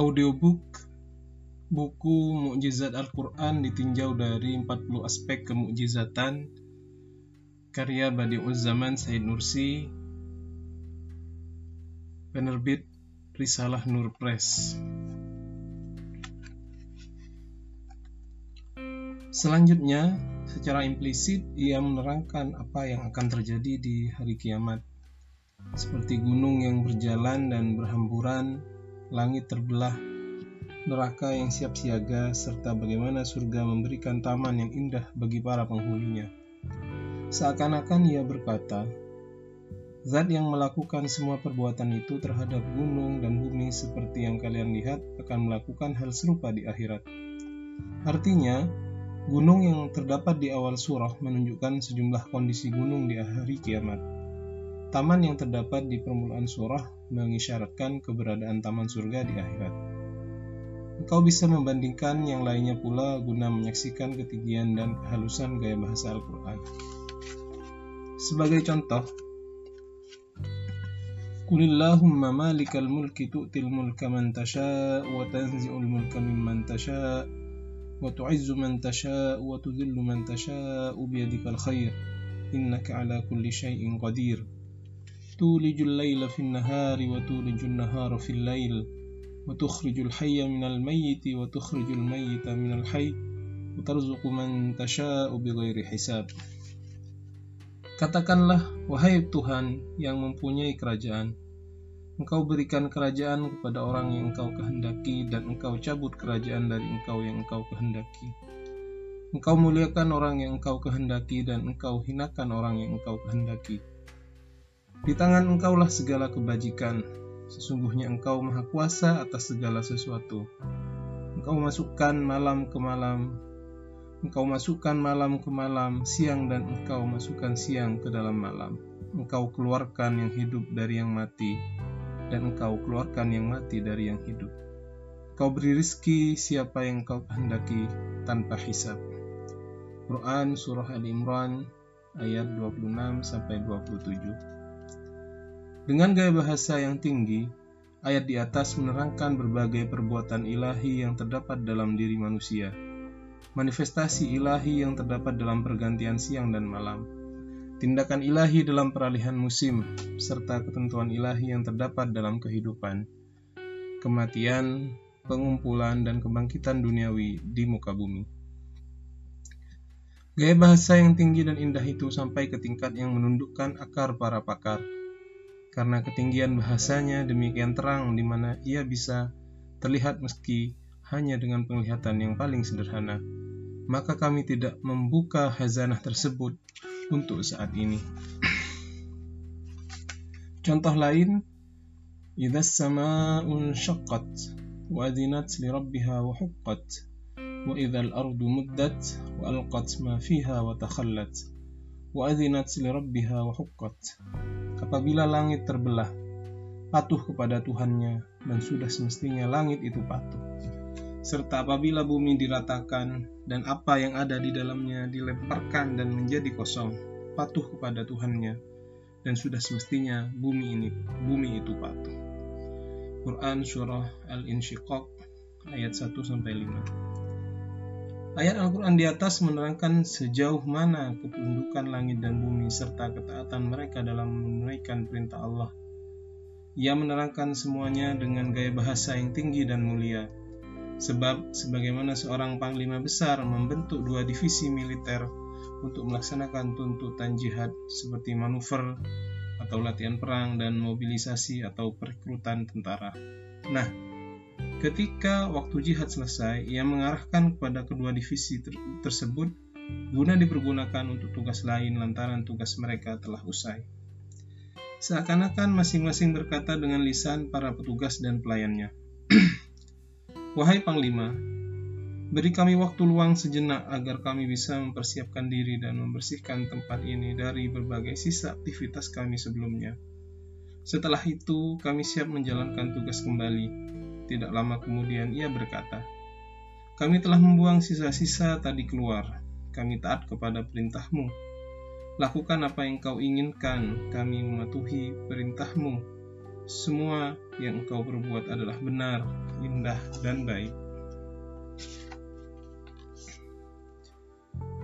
Audiobook buku Mukjizat Al-Quran ditinjau dari 40 aspek kemukjizatan karya Badi'uz Zaman Said Nursi penerbit Risalah Nur Press. Selanjutnya, secara implisit ia menerangkan apa yang akan terjadi di hari kiamat seperti gunung yang berjalan dan berhamburan, langit terbelah, neraka yang siap siaga, serta bagaimana surga memberikan taman yang indah bagi para penghuninya. Seakan-akan ia berkata, Zat yang melakukan semua perbuatan itu terhadap gunung dan bumi seperti yang kalian lihat akan melakukan hal serupa di akhirat. Artinya, gunung yang terdapat di awal surah menunjukkan sejumlah kondisi gunung di hari kiamat. Taman yang terdapat di permulaan surah mengisyaratkan keberadaan taman surga di akhirat. Engkau bisa membandingkan yang lainnya pula guna menyaksikan ketinggian dan kehalusan gaya bahasa Al-Quran. Sebagai contoh, Qulillahumma malikal mulki tu'til mulka man tasha' wa tanzi'ul mulka mimman tasha' wa tu'izzu man tasha' wa tudhillu man tasha' biyadikal khair innaka ala kulli syai'in qadir wa tulijul nahara fil layl wa tukhrijul hayya minal mayyiti wa tukhrijul mayyita minal hayy wa tarzuqu man tasha'u bighairi hisab Katakanlah, wahai Tuhan yang mempunyai kerajaan, Engkau berikan kerajaan kepada orang yang Engkau kehendaki, dan Engkau cabut kerajaan dari Engkau yang Engkau kehendaki. Engkau muliakan orang yang Engkau kehendaki, dan Engkau hinakan orang yang Engkau kehendaki. Di tangan Engkaulah segala kebajikan. Sesungguhnya Engkau maha kuasa atas segala sesuatu. Engkau masukkan malam ke malam, Engkau masukkan malam ke malam, siang dan engkau masukkan siang ke dalam malam. Engkau keluarkan yang hidup dari yang mati, dan engkau keluarkan yang mati dari yang hidup. Engkau beri rizki siapa yang engkau kehendaki tanpa hisap. Quran Surah Al Imran ayat 26 sampai 27. Dengan gaya bahasa yang tinggi, ayat di atas menerangkan berbagai perbuatan ilahi yang terdapat dalam diri manusia manifestasi ilahi yang terdapat dalam pergantian siang dan malam, tindakan ilahi dalam peralihan musim, serta ketentuan ilahi yang terdapat dalam kehidupan, kematian, pengumpulan, dan kebangkitan duniawi di muka bumi. Gaya bahasa yang tinggi dan indah itu sampai ke tingkat yang menundukkan akar para pakar Karena ketinggian bahasanya demikian terang di mana ia bisa terlihat meski hanya dengan penglihatan yang paling sederhana maka kami tidak membuka hazanah tersebut untuk saat ini. Contoh lain, إذا السماء انشقت وأذنت لربها وحقت وإذا الأرض مدت وألقت ما فيها وتخلت وأذنت لربها وحقت Apabila langit terbelah, patuh kepada Tuhannya, dan sudah semestinya langit itu patuh serta apabila bumi diratakan dan apa yang ada di dalamnya dilemparkan dan menjadi kosong, patuh kepada Tuhannya, dan sudah semestinya bumi ini bumi itu patuh. Quran Surah Al-Insyiqaq ayat 1 sampai 5. Ayat Al-Quran di atas menerangkan sejauh mana ketundukan langit dan bumi serta ketaatan mereka dalam menunaikan perintah Allah. Ia menerangkan semuanya dengan gaya bahasa yang tinggi dan mulia, Sebab sebagaimana seorang panglima besar membentuk dua divisi militer untuk melaksanakan tuntutan jihad seperti manuver atau latihan perang dan mobilisasi atau perekrutan tentara. Nah, ketika waktu jihad selesai, ia mengarahkan kepada kedua divisi ter tersebut guna dipergunakan untuk tugas lain lantaran tugas mereka telah usai. Seakan-akan masing-masing berkata dengan lisan para petugas dan pelayannya. Wahai Panglima, beri kami waktu luang sejenak agar kami bisa mempersiapkan diri dan membersihkan tempat ini dari berbagai sisa aktivitas kami sebelumnya. Setelah itu, kami siap menjalankan tugas kembali. Tidak lama kemudian ia berkata, Kami telah membuang sisa-sisa tadi keluar. Kami taat kepada perintahmu. Lakukan apa yang kau inginkan, kami mematuhi perintahmu semua yang engkau perbuat adalah benar, indah, dan baik.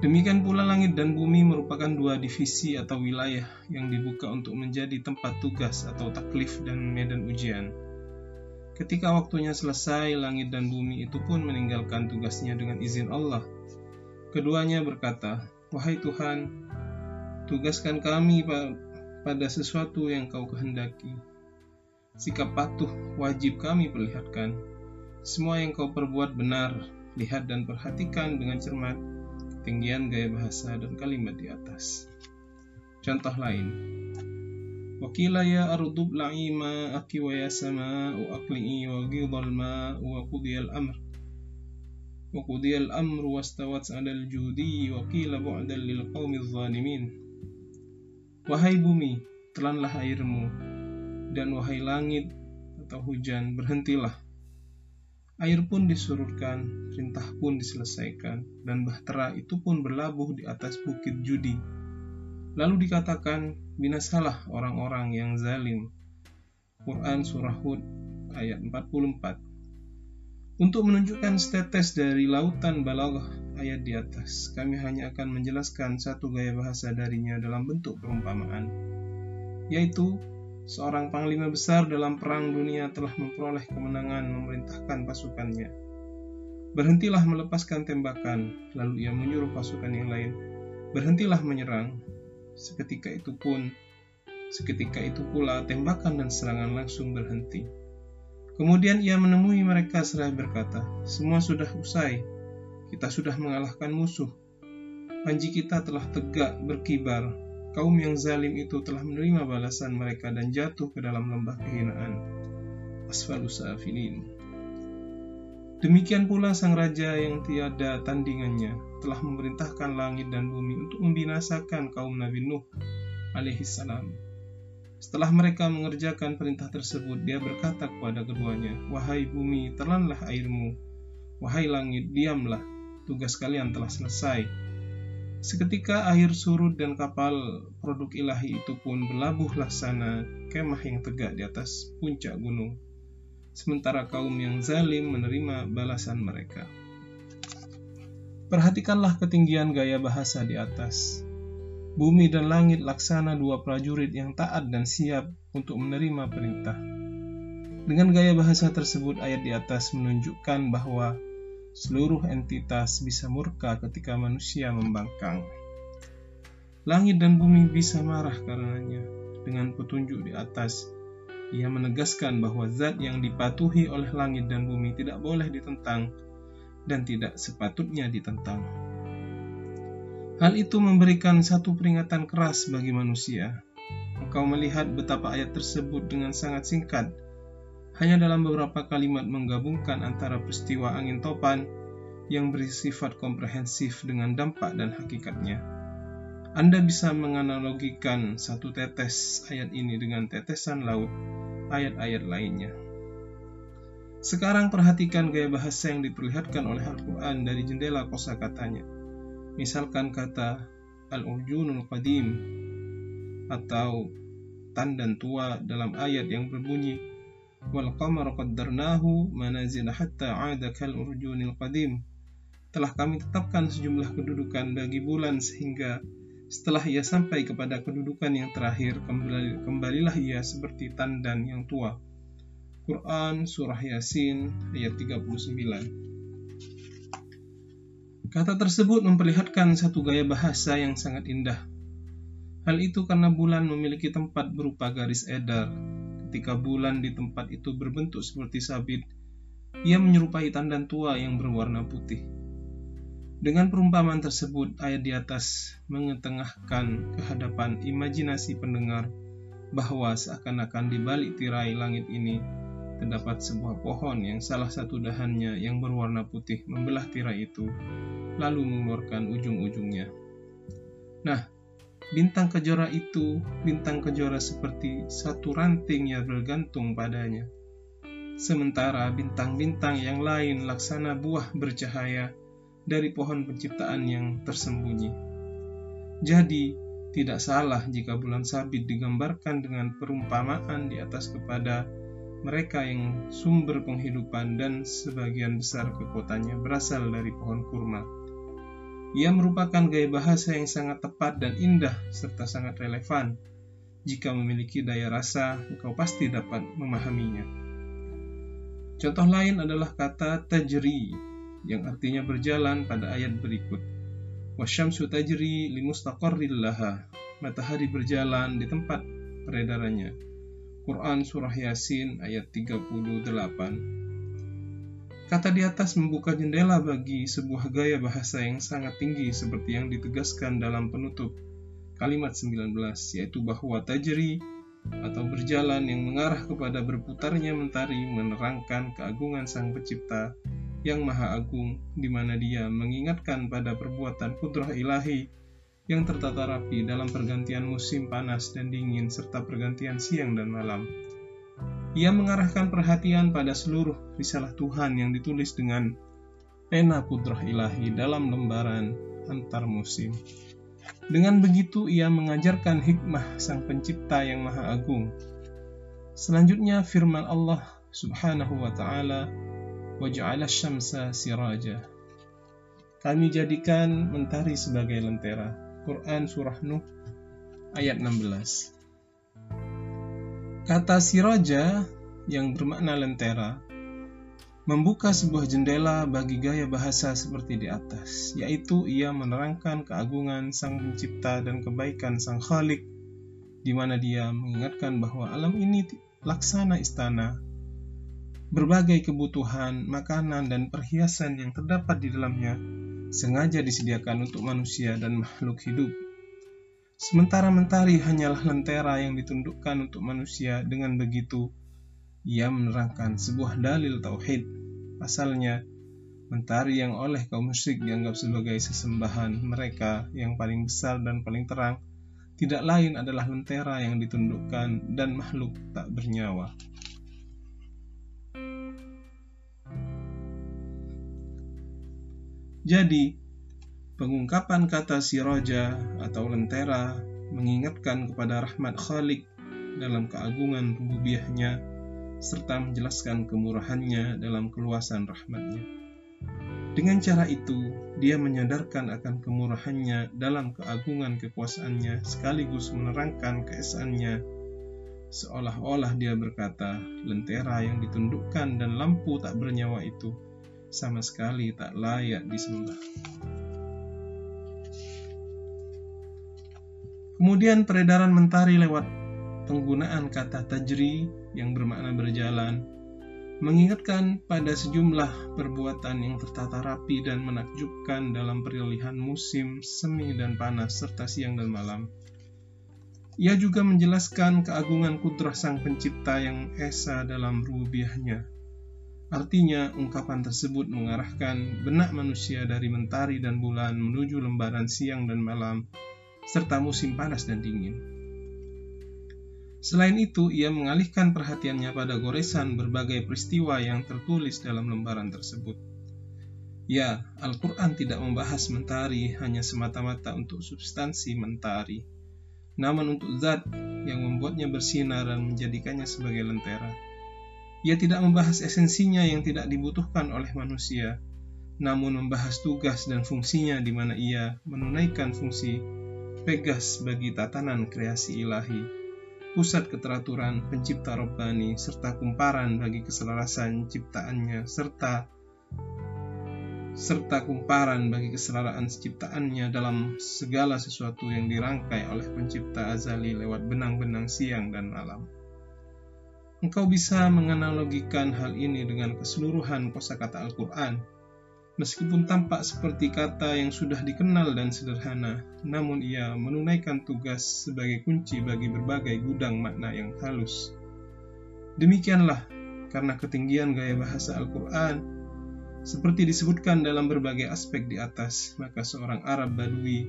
Demikian pula langit dan bumi merupakan dua divisi atau wilayah yang dibuka untuk menjadi tempat tugas atau taklif dan medan ujian. Ketika waktunya selesai, langit dan bumi itu pun meninggalkan tugasnya dengan izin Allah. Keduanya berkata, Wahai Tuhan, tugaskan kami pada sesuatu yang kau kehendaki Sikap patuh wajib kami perlihatkan. Semua yang kau perbuat benar, lihat dan perhatikan dengan cermat ketinggian gaya bahasa dan kalimat di atas. Contoh lain, Sama wa akli'i wa ghidal ma wa qudiyal amr wa qudiyal amr wastawat 'alal judi wa qila bu'dan lil qaumil zalimin Wahai bumi, telanlah airmu, dan wahai langit atau hujan, berhentilah. Air pun disurutkan, perintah pun diselesaikan, dan bahtera itu pun berlabuh di atas bukit judi. Lalu dikatakan, binasalah orang-orang yang zalim. Quran Surah Hud ayat 44 Untuk menunjukkan setetes dari lautan balaghah ayat di atas, kami hanya akan menjelaskan satu gaya bahasa darinya dalam bentuk perumpamaan, yaitu seorang panglima besar dalam perang dunia telah memperoleh kemenangan memerintahkan pasukannya. Berhentilah melepaskan tembakan, lalu ia menyuruh pasukan yang lain, berhentilah menyerang. Seketika itu pun, seketika itu pula tembakan dan serangan langsung berhenti. Kemudian ia menemui mereka seraya berkata, semua sudah usai, kita sudah mengalahkan musuh. Panji kita telah tegak berkibar, kaum yang zalim itu telah menerima balasan mereka dan jatuh ke dalam lembah kehinaan. Asfalus. Demikian pula sang raja yang tiada tandingannya telah memerintahkan langit dan bumi untuk membinasakan kaum Nabi Nuh alaihissalam. Setelah mereka mengerjakan perintah tersebut, dia berkata kepada keduanya, Wahai bumi, telanlah airmu. Wahai langit, diamlah. Tugas kalian telah selesai Seketika air surut dan kapal produk ilahi itu pun berlabuh laksana kemah yang tegak di atas puncak gunung. Sementara kaum yang zalim menerima balasan mereka. Perhatikanlah ketinggian gaya bahasa di atas. Bumi dan langit laksana dua prajurit yang taat dan siap untuk menerima perintah. Dengan gaya bahasa tersebut, ayat di atas menunjukkan bahwa seluruh entitas bisa murka ketika manusia membangkang. Langit dan bumi bisa marah karenanya. Dengan petunjuk di atas, ia menegaskan bahwa zat yang dipatuhi oleh langit dan bumi tidak boleh ditentang dan tidak sepatutnya ditentang. Hal itu memberikan satu peringatan keras bagi manusia. Engkau melihat betapa ayat tersebut dengan sangat singkat hanya dalam beberapa kalimat menggabungkan antara peristiwa angin topan yang bersifat komprehensif dengan dampak dan hakikatnya. Anda bisa menganalogikan satu tetes ayat ini dengan tetesan laut ayat-ayat lainnya. Sekarang perhatikan gaya bahasa yang diperlihatkan oleh Al-Quran dari jendela kosakatanya. Misalkan kata Al-Urjunul Qadim atau tandan tua dalam ayat yang berbunyi wal qamara qaddarnahu manazil hatta 'ada kal qadim telah kami tetapkan sejumlah kedudukan bagi bulan sehingga setelah ia sampai kepada kedudukan yang terakhir kembali, kembalilah ia seperti tandan yang tua Quran Surah Yasin ayat 39 Kata tersebut memperlihatkan satu gaya bahasa yang sangat indah. Hal itu karena bulan memiliki tempat berupa garis edar. Ketika bulan di tempat itu berbentuk seperti sabit, ia menyerupai tandan tua yang berwarna putih. Dengan perumpamaan tersebut, ayat di atas mengetengahkan kehadapan imajinasi pendengar bahwa seakan-akan di balik tirai langit ini terdapat sebuah pohon yang salah satu dahannya yang berwarna putih membelah tirai itu, lalu mengeluarkan ujung-ujungnya. Nah, Bintang kejora itu, bintang kejora seperti satu ranting yang bergantung padanya. Sementara bintang-bintang yang lain laksana buah bercahaya dari pohon penciptaan yang tersembunyi. Jadi, Tidak salah jika bulan sabit digambarkan dengan perumpamaan di atas kepada mereka yang sumber penghidupan dan sebagian besar kekuatannya berasal dari pohon kurma. Ia merupakan gaya bahasa yang sangat tepat dan indah serta sangat relevan. Jika memiliki daya rasa, engkau pasti dapat memahaminya. Contoh lain adalah kata tajri yang artinya berjalan pada ayat berikut. Wasyamsu tajri limustaqarril laha. Matahari berjalan di tempat peredarannya. Quran Surah Yasin ayat 38 Kata di atas membuka jendela bagi sebuah gaya bahasa yang sangat tinggi seperti yang ditegaskan dalam penutup kalimat 19 yaitu bahwa tajri atau berjalan yang mengarah kepada berputarnya mentari menerangkan keagungan Sang Pencipta yang Maha Agung, di mana Dia mengingatkan pada perbuatan kudrah ilahi yang tertata rapi dalam pergantian musim panas dan dingin serta pergantian siang dan malam. Ia mengarahkan perhatian pada seluruh risalah Tuhan yang ditulis dengan pena kudrah ilahi dalam lembaran antar musim. Dengan begitu ia mengajarkan hikmah Sang Pencipta yang Maha Agung. Selanjutnya firman Allah Subhanahu wa taala waj'ala syamsa siraja. Kami jadikan mentari sebagai lentera. Quran Surah Nuh ayat 16. Kata siraja yang bermakna lentera membuka sebuah jendela bagi gaya bahasa seperti di atas, yaitu ia menerangkan keagungan Sang Pencipta dan kebaikan Sang Khalik, di mana dia mengingatkan bahwa alam ini laksana istana Berbagai kebutuhan, makanan, dan perhiasan yang terdapat di dalamnya sengaja disediakan untuk manusia dan makhluk hidup. Sementara mentari hanyalah lentera yang ditundukkan untuk manusia, dengan begitu ia menerangkan sebuah dalil tauhid. Pasalnya, mentari yang oleh kaum musyrik dianggap sebagai sesembahan mereka yang paling besar dan paling terang, tidak lain adalah lentera yang ditundukkan dan makhluk tak bernyawa. Jadi, pengungkapan kata si roja atau lentera mengingatkan kepada rahmat Khalik dalam keagungan rububiyahnya serta menjelaskan kemurahannya dalam keluasan rahmatnya. Dengan cara itu, dia menyadarkan akan kemurahannya dalam keagungan kekuasaannya sekaligus menerangkan keesaannya seolah-olah dia berkata, lentera yang ditundukkan dan lampu tak bernyawa itu sama sekali tak layak disembah. Kemudian peredaran mentari lewat penggunaan kata tajri yang bermakna berjalan mengingatkan pada sejumlah perbuatan yang tertata rapi dan menakjubkan dalam peralihan musim semi dan panas serta siang dan malam. Ia juga menjelaskan keagungan kudrah sang pencipta yang esa dalam rubiahnya Artinya, ungkapan tersebut mengarahkan benak manusia dari mentari dan bulan menuju lembaran siang dan malam, serta musim panas dan dingin. Selain itu, ia mengalihkan perhatiannya pada goresan berbagai peristiwa yang tertulis dalam lembaran tersebut. Ya, Al-Quran tidak membahas mentari hanya semata-mata untuk substansi mentari, namun untuk zat yang membuatnya bersinar dan menjadikannya sebagai lentera. Ia tidak membahas esensinya yang tidak dibutuhkan oleh manusia, namun membahas tugas dan fungsinya di mana ia menunaikan fungsi pegas bagi tatanan kreasi ilahi, pusat keteraturan pencipta robbani, serta kumparan bagi keselarasan ciptaannya, serta serta kumparan bagi keselaraan ciptaannya dalam segala sesuatu yang dirangkai oleh pencipta azali lewat benang-benang siang dan malam. Engkau bisa menganalogikan hal ini dengan keseluruhan kosakata Al-Quran. Meskipun tampak seperti kata yang sudah dikenal dan sederhana, namun ia menunaikan tugas sebagai kunci bagi berbagai gudang makna yang halus. Demikianlah, karena ketinggian gaya bahasa Al-Quran, seperti disebutkan dalam berbagai aspek di atas, maka seorang Arab Badui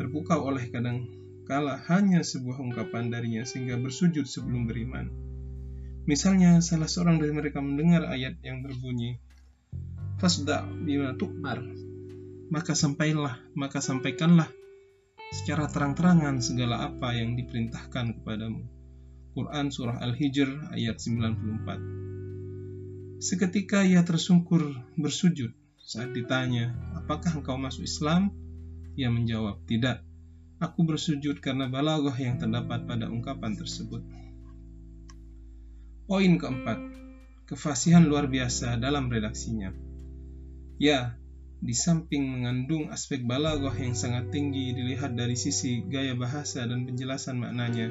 terpukau oleh kadang kala hanya sebuah ungkapan darinya sehingga bersujud sebelum beriman. Misalnya salah seorang dari mereka mendengar ayat yang berbunyi Fasda bima tukmar maka sampailah maka sampaikanlah secara terang-terangan segala apa yang diperintahkan kepadamu. Quran Surah Al-Hijr ayat 94 Seketika ia tersungkur bersujud saat ditanya, apakah engkau masuk Islam? Ia menjawab, tidak. Aku bersujud karena balaghah yang terdapat pada ungkapan tersebut. Poin keempat, kefasihan luar biasa dalam redaksinya. Ya, di samping mengandung aspek balaghah yang sangat tinggi dilihat dari sisi gaya bahasa dan penjelasan maknanya,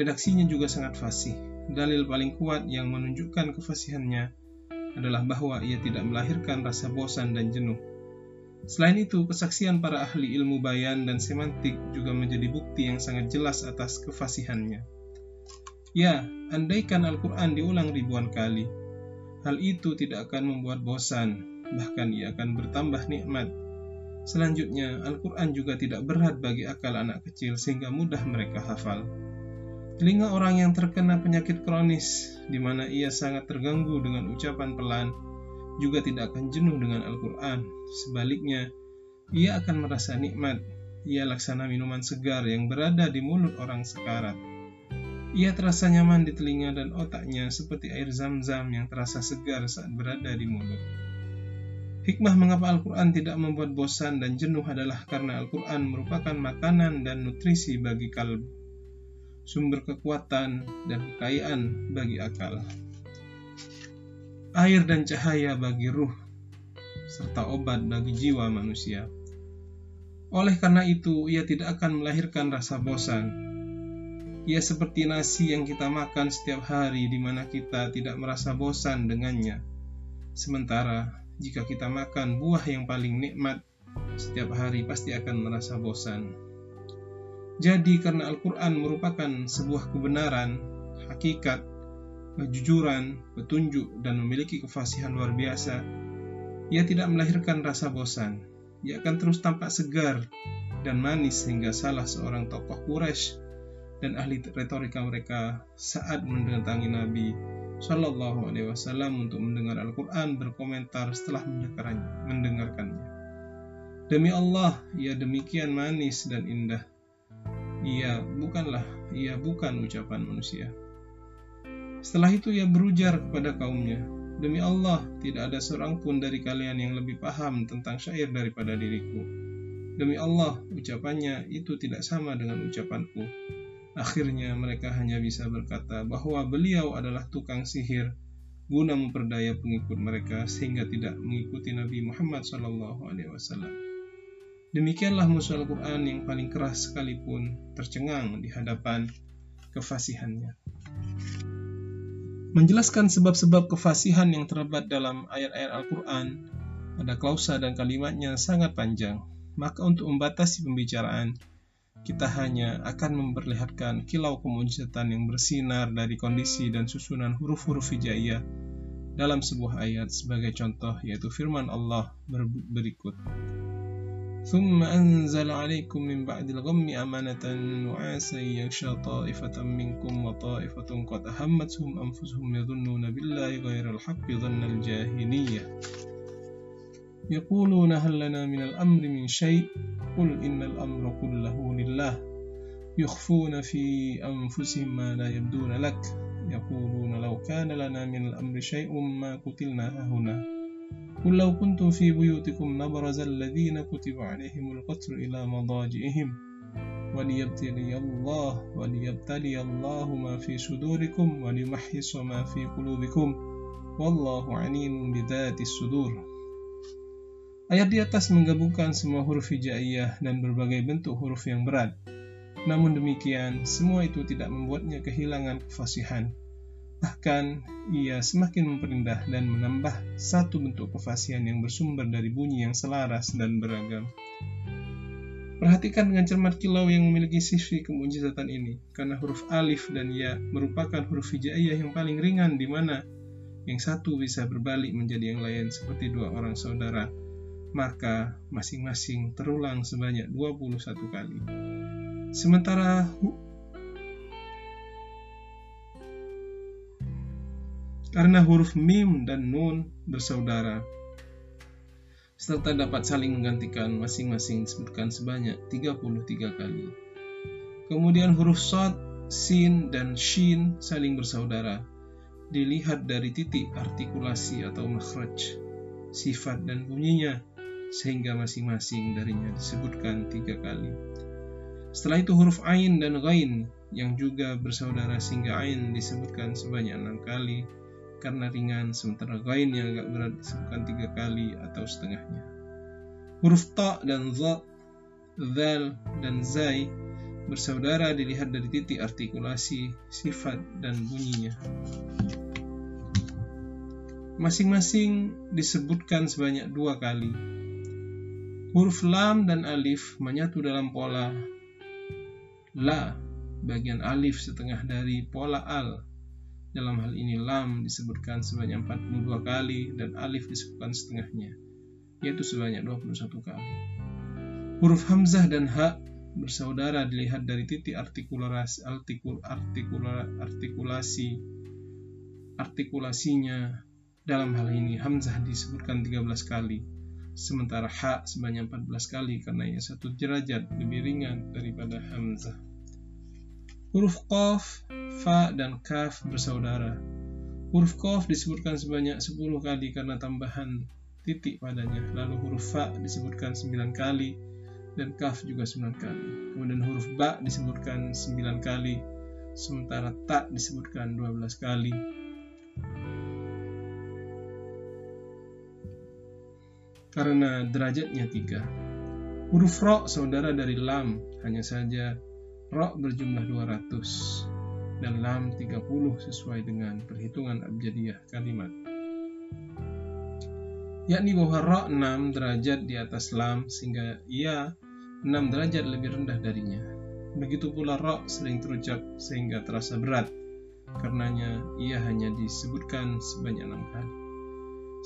redaksinya juga sangat fasih. Dalil paling kuat yang menunjukkan kefasihannya adalah bahwa ia tidak melahirkan rasa bosan dan jenuh. Selain itu, kesaksian para ahli ilmu bayan dan semantik juga menjadi bukti yang sangat jelas atas kefasihannya. Ya, andaikan Al-Quran diulang ribuan kali, hal itu tidak akan membuat bosan, bahkan ia akan bertambah nikmat. Selanjutnya, Al-Quran juga tidak berat bagi akal anak kecil sehingga mudah mereka hafal. Telinga orang yang terkena penyakit kronis, di mana ia sangat terganggu dengan ucapan pelan, juga tidak akan jenuh dengan Al-Quran. Sebaliknya, ia akan merasa nikmat. Ia laksana minuman segar yang berada di mulut orang sekarat. Ia terasa nyaman di telinga dan otaknya seperti air zam-zam yang terasa segar saat berada di mulut. Hikmah mengapa Al-Quran tidak membuat bosan dan jenuh adalah karena Al-Quran merupakan makanan dan nutrisi bagi kalbu sumber kekuatan dan kekayaan bagi akal. Air dan cahaya bagi ruh, serta obat bagi jiwa manusia. Oleh karena itu, ia tidak akan melahirkan rasa bosan. Ia seperti nasi yang kita makan setiap hari, di mana kita tidak merasa bosan dengannya. Sementara jika kita makan buah yang paling nikmat, setiap hari pasti akan merasa bosan. Jadi karena Al-Quran merupakan sebuah kebenaran, hakikat, kejujuran, petunjuk, dan memiliki kefasihan luar biasa, ia tidak melahirkan rasa bosan. Ia akan terus tampak segar dan manis hingga salah seorang tokoh Quraisy dan ahli retorika mereka saat mendatangi Nabi Shallallahu Alaihi Wasallam untuk mendengar Al-Quran berkomentar setelah mendengarkannya. Demi Allah, ia demikian manis dan indah ia bukanlah, ia bukan ucapan manusia. Setelah itu ia berujar kepada kaumnya, Demi Allah, tidak ada seorang pun dari kalian yang lebih paham tentang syair daripada diriku. Demi Allah, ucapannya itu tidak sama dengan ucapanku. Akhirnya mereka hanya bisa berkata bahwa beliau adalah tukang sihir guna memperdaya pengikut mereka sehingga tidak mengikuti Nabi Muhammad SAW. Demikianlah musuh Al-Quran yang paling keras sekalipun tercengang di hadapan kefasihannya. Menjelaskan sebab-sebab kefasihan yang terdapat dalam ayat-ayat Al-Quran pada klausa dan kalimatnya sangat panjang. Maka untuk membatasi pembicaraan, kita hanya akan memperlihatkan kilau kemujizatan yang bersinar dari kondisi dan susunan huruf-huruf hijaiyah dalam sebuah ayat sebagai contoh yaitu firman Allah berikut. ثم أنزل عليكم من بعد الغم أمانة نعاسا يغشى طائفة منكم وطائفة قد أهمتهم أنفسهم يظنون بالله غير الحق ظن الجاهلية يقولون هل لنا من الأمر من شيء؟ قل إن الأمر كله لله. يخفون في أنفسهم ما لا يبدون لك. يقولون لو كان لنا من الأمر شيء ما قتلنا هنا. قل لو كنتم في بيوتكم نبرز الذين كتب عليهم القتل إلى مضاجئهم. وليبتلي الله وليبتلي الله ما في صدوركم وليمحص ما في قلوبكم. والله عليم بذات الصدور. Ayat di atas menggabungkan semua huruf hijaiyah dan berbagai bentuk huruf yang berat. Namun demikian, semua itu tidak membuatnya kehilangan kefasihan. Bahkan, ia semakin memperindah dan menambah satu bentuk kefasihan yang bersumber dari bunyi yang selaras dan beragam. Perhatikan dengan cermat kilau yang memiliki sisi kemujizatan ini, karena huruf alif dan ya merupakan huruf hijaiyah yang paling ringan di mana yang satu bisa berbalik menjadi yang lain seperti dua orang saudara, maka masing-masing terulang sebanyak 21 kali. Sementara karena huruf mim dan nun bersaudara. serta dapat saling menggantikan masing-masing disebutkan sebanyak 33 kali. Kemudian huruf sod, sin, dan shin saling bersaudara. Dilihat dari titik artikulasi atau makhraj, sifat dan bunyinya, sehingga masing-masing darinya disebutkan tiga kali. Setelah itu huruf ain dan ghain yang juga bersaudara sehingga ain disebutkan sebanyak enam kali, karena ringan, sementara ghain yang agak berat disebutkan tiga kali atau setengahnya. Huruf ta dan za, zal dan zai bersaudara dilihat dari titik artikulasi, sifat, dan bunyinya. Masing-masing disebutkan sebanyak dua kali. Huruf lam dan alif menyatu dalam pola. La, bagian alif setengah dari pola al. Dalam hal ini lam disebutkan sebanyak 42 kali dan alif disebutkan setengahnya, yaitu sebanyak 21 kali. Huruf hamzah dan ha bersaudara dilihat dari titik artikulasi artikul, artikula, artikulasi artikulasinya. Dalam hal ini hamzah disebutkan 13 kali sementara ha sebanyak 14 kali karena ia satu derajat lebih ringan daripada hamzah Huruf Qaf, Fa, dan Kaf bersaudara. Huruf Qaf disebutkan sebanyak 10 kali karena tambahan titik padanya. Lalu huruf Fa disebutkan 9 kali dan Kaf juga 9 kali. Kemudian huruf Ba disebutkan 9 kali, sementara Ta disebutkan 12 kali. Karena derajatnya tiga. Huruf Ro saudara dari Lam, hanya saja Ro berjumlah 200 dan Lam 30 sesuai dengan perhitungan abjadiyah kalimat. Yakni bahwa Ro 6 derajat di atas Lam sehingga ia 6 derajat lebih rendah darinya. Begitu pula Ro sering terucap sehingga terasa berat, karenanya ia hanya disebutkan sebanyak 6 kali.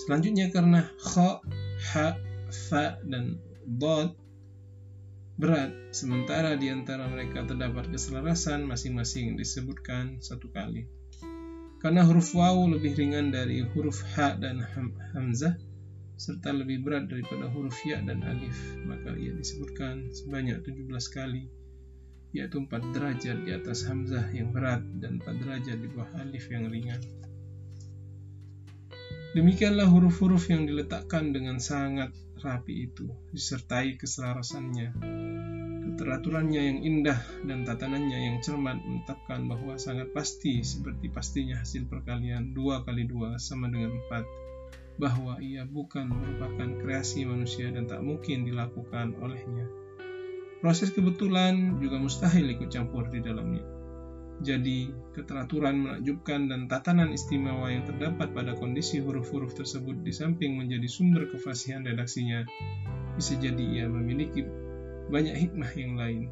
Selanjutnya karena Kha, Ha, Fa, dan Dod berat, sementara di antara mereka terdapat keselarasan masing-masing disebutkan satu kali. Karena huruf waw lebih ringan dari huruf ha dan ham hamzah, serta lebih berat daripada huruf ya dan alif, maka ia disebutkan sebanyak 17 kali, yaitu 4 derajat di atas hamzah yang berat dan 4 derajat di bawah alif yang ringan. Demikianlah huruf-huruf yang diletakkan dengan sangat rapi itu, disertai keselarasannya. Keteraturannya yang indah dan tatanannya yang cermat menetapkan bahwa sangat pasti seperti pastinya hasil perkalian dua kali dua sama dengan empat, bahwa ia bukan merupakan kreasi manusia dan tak mungkin dilakukan olehnya. Proses kebetulan juga mustahil ikut campur di dalamnya. Jadi, keteraturan menakjubkan dan tatanan istimewa yang terdapat pada kondisi huruf-huruf tersebut di samping menjadi sumber kefasihan redaksinya, bisa jadi ia memiliki banyak hikmah yang lain.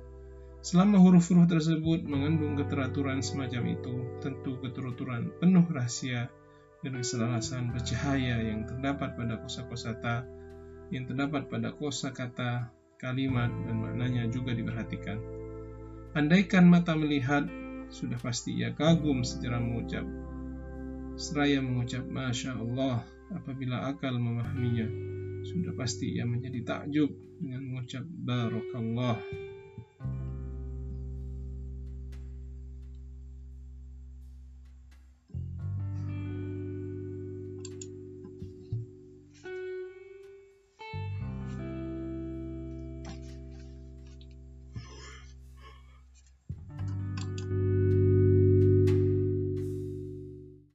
Selama huruf-huruf tersebut mengandung keteraturan semacam itu, tentu keteraturan penuh rahasia dan keselarasan bercahaya yang terdapat pada kosakata, yang terdapat pada kosa kata, kalimat, dan maknanya juga diperhatikan. Andaikan mata melihat sudah pasti ia kagum secara mengucap. Seraya mengucap Masya Allah apabila akal memahaminya, sudah pasti ia menjadi takjub dengan mengucap Barakallah.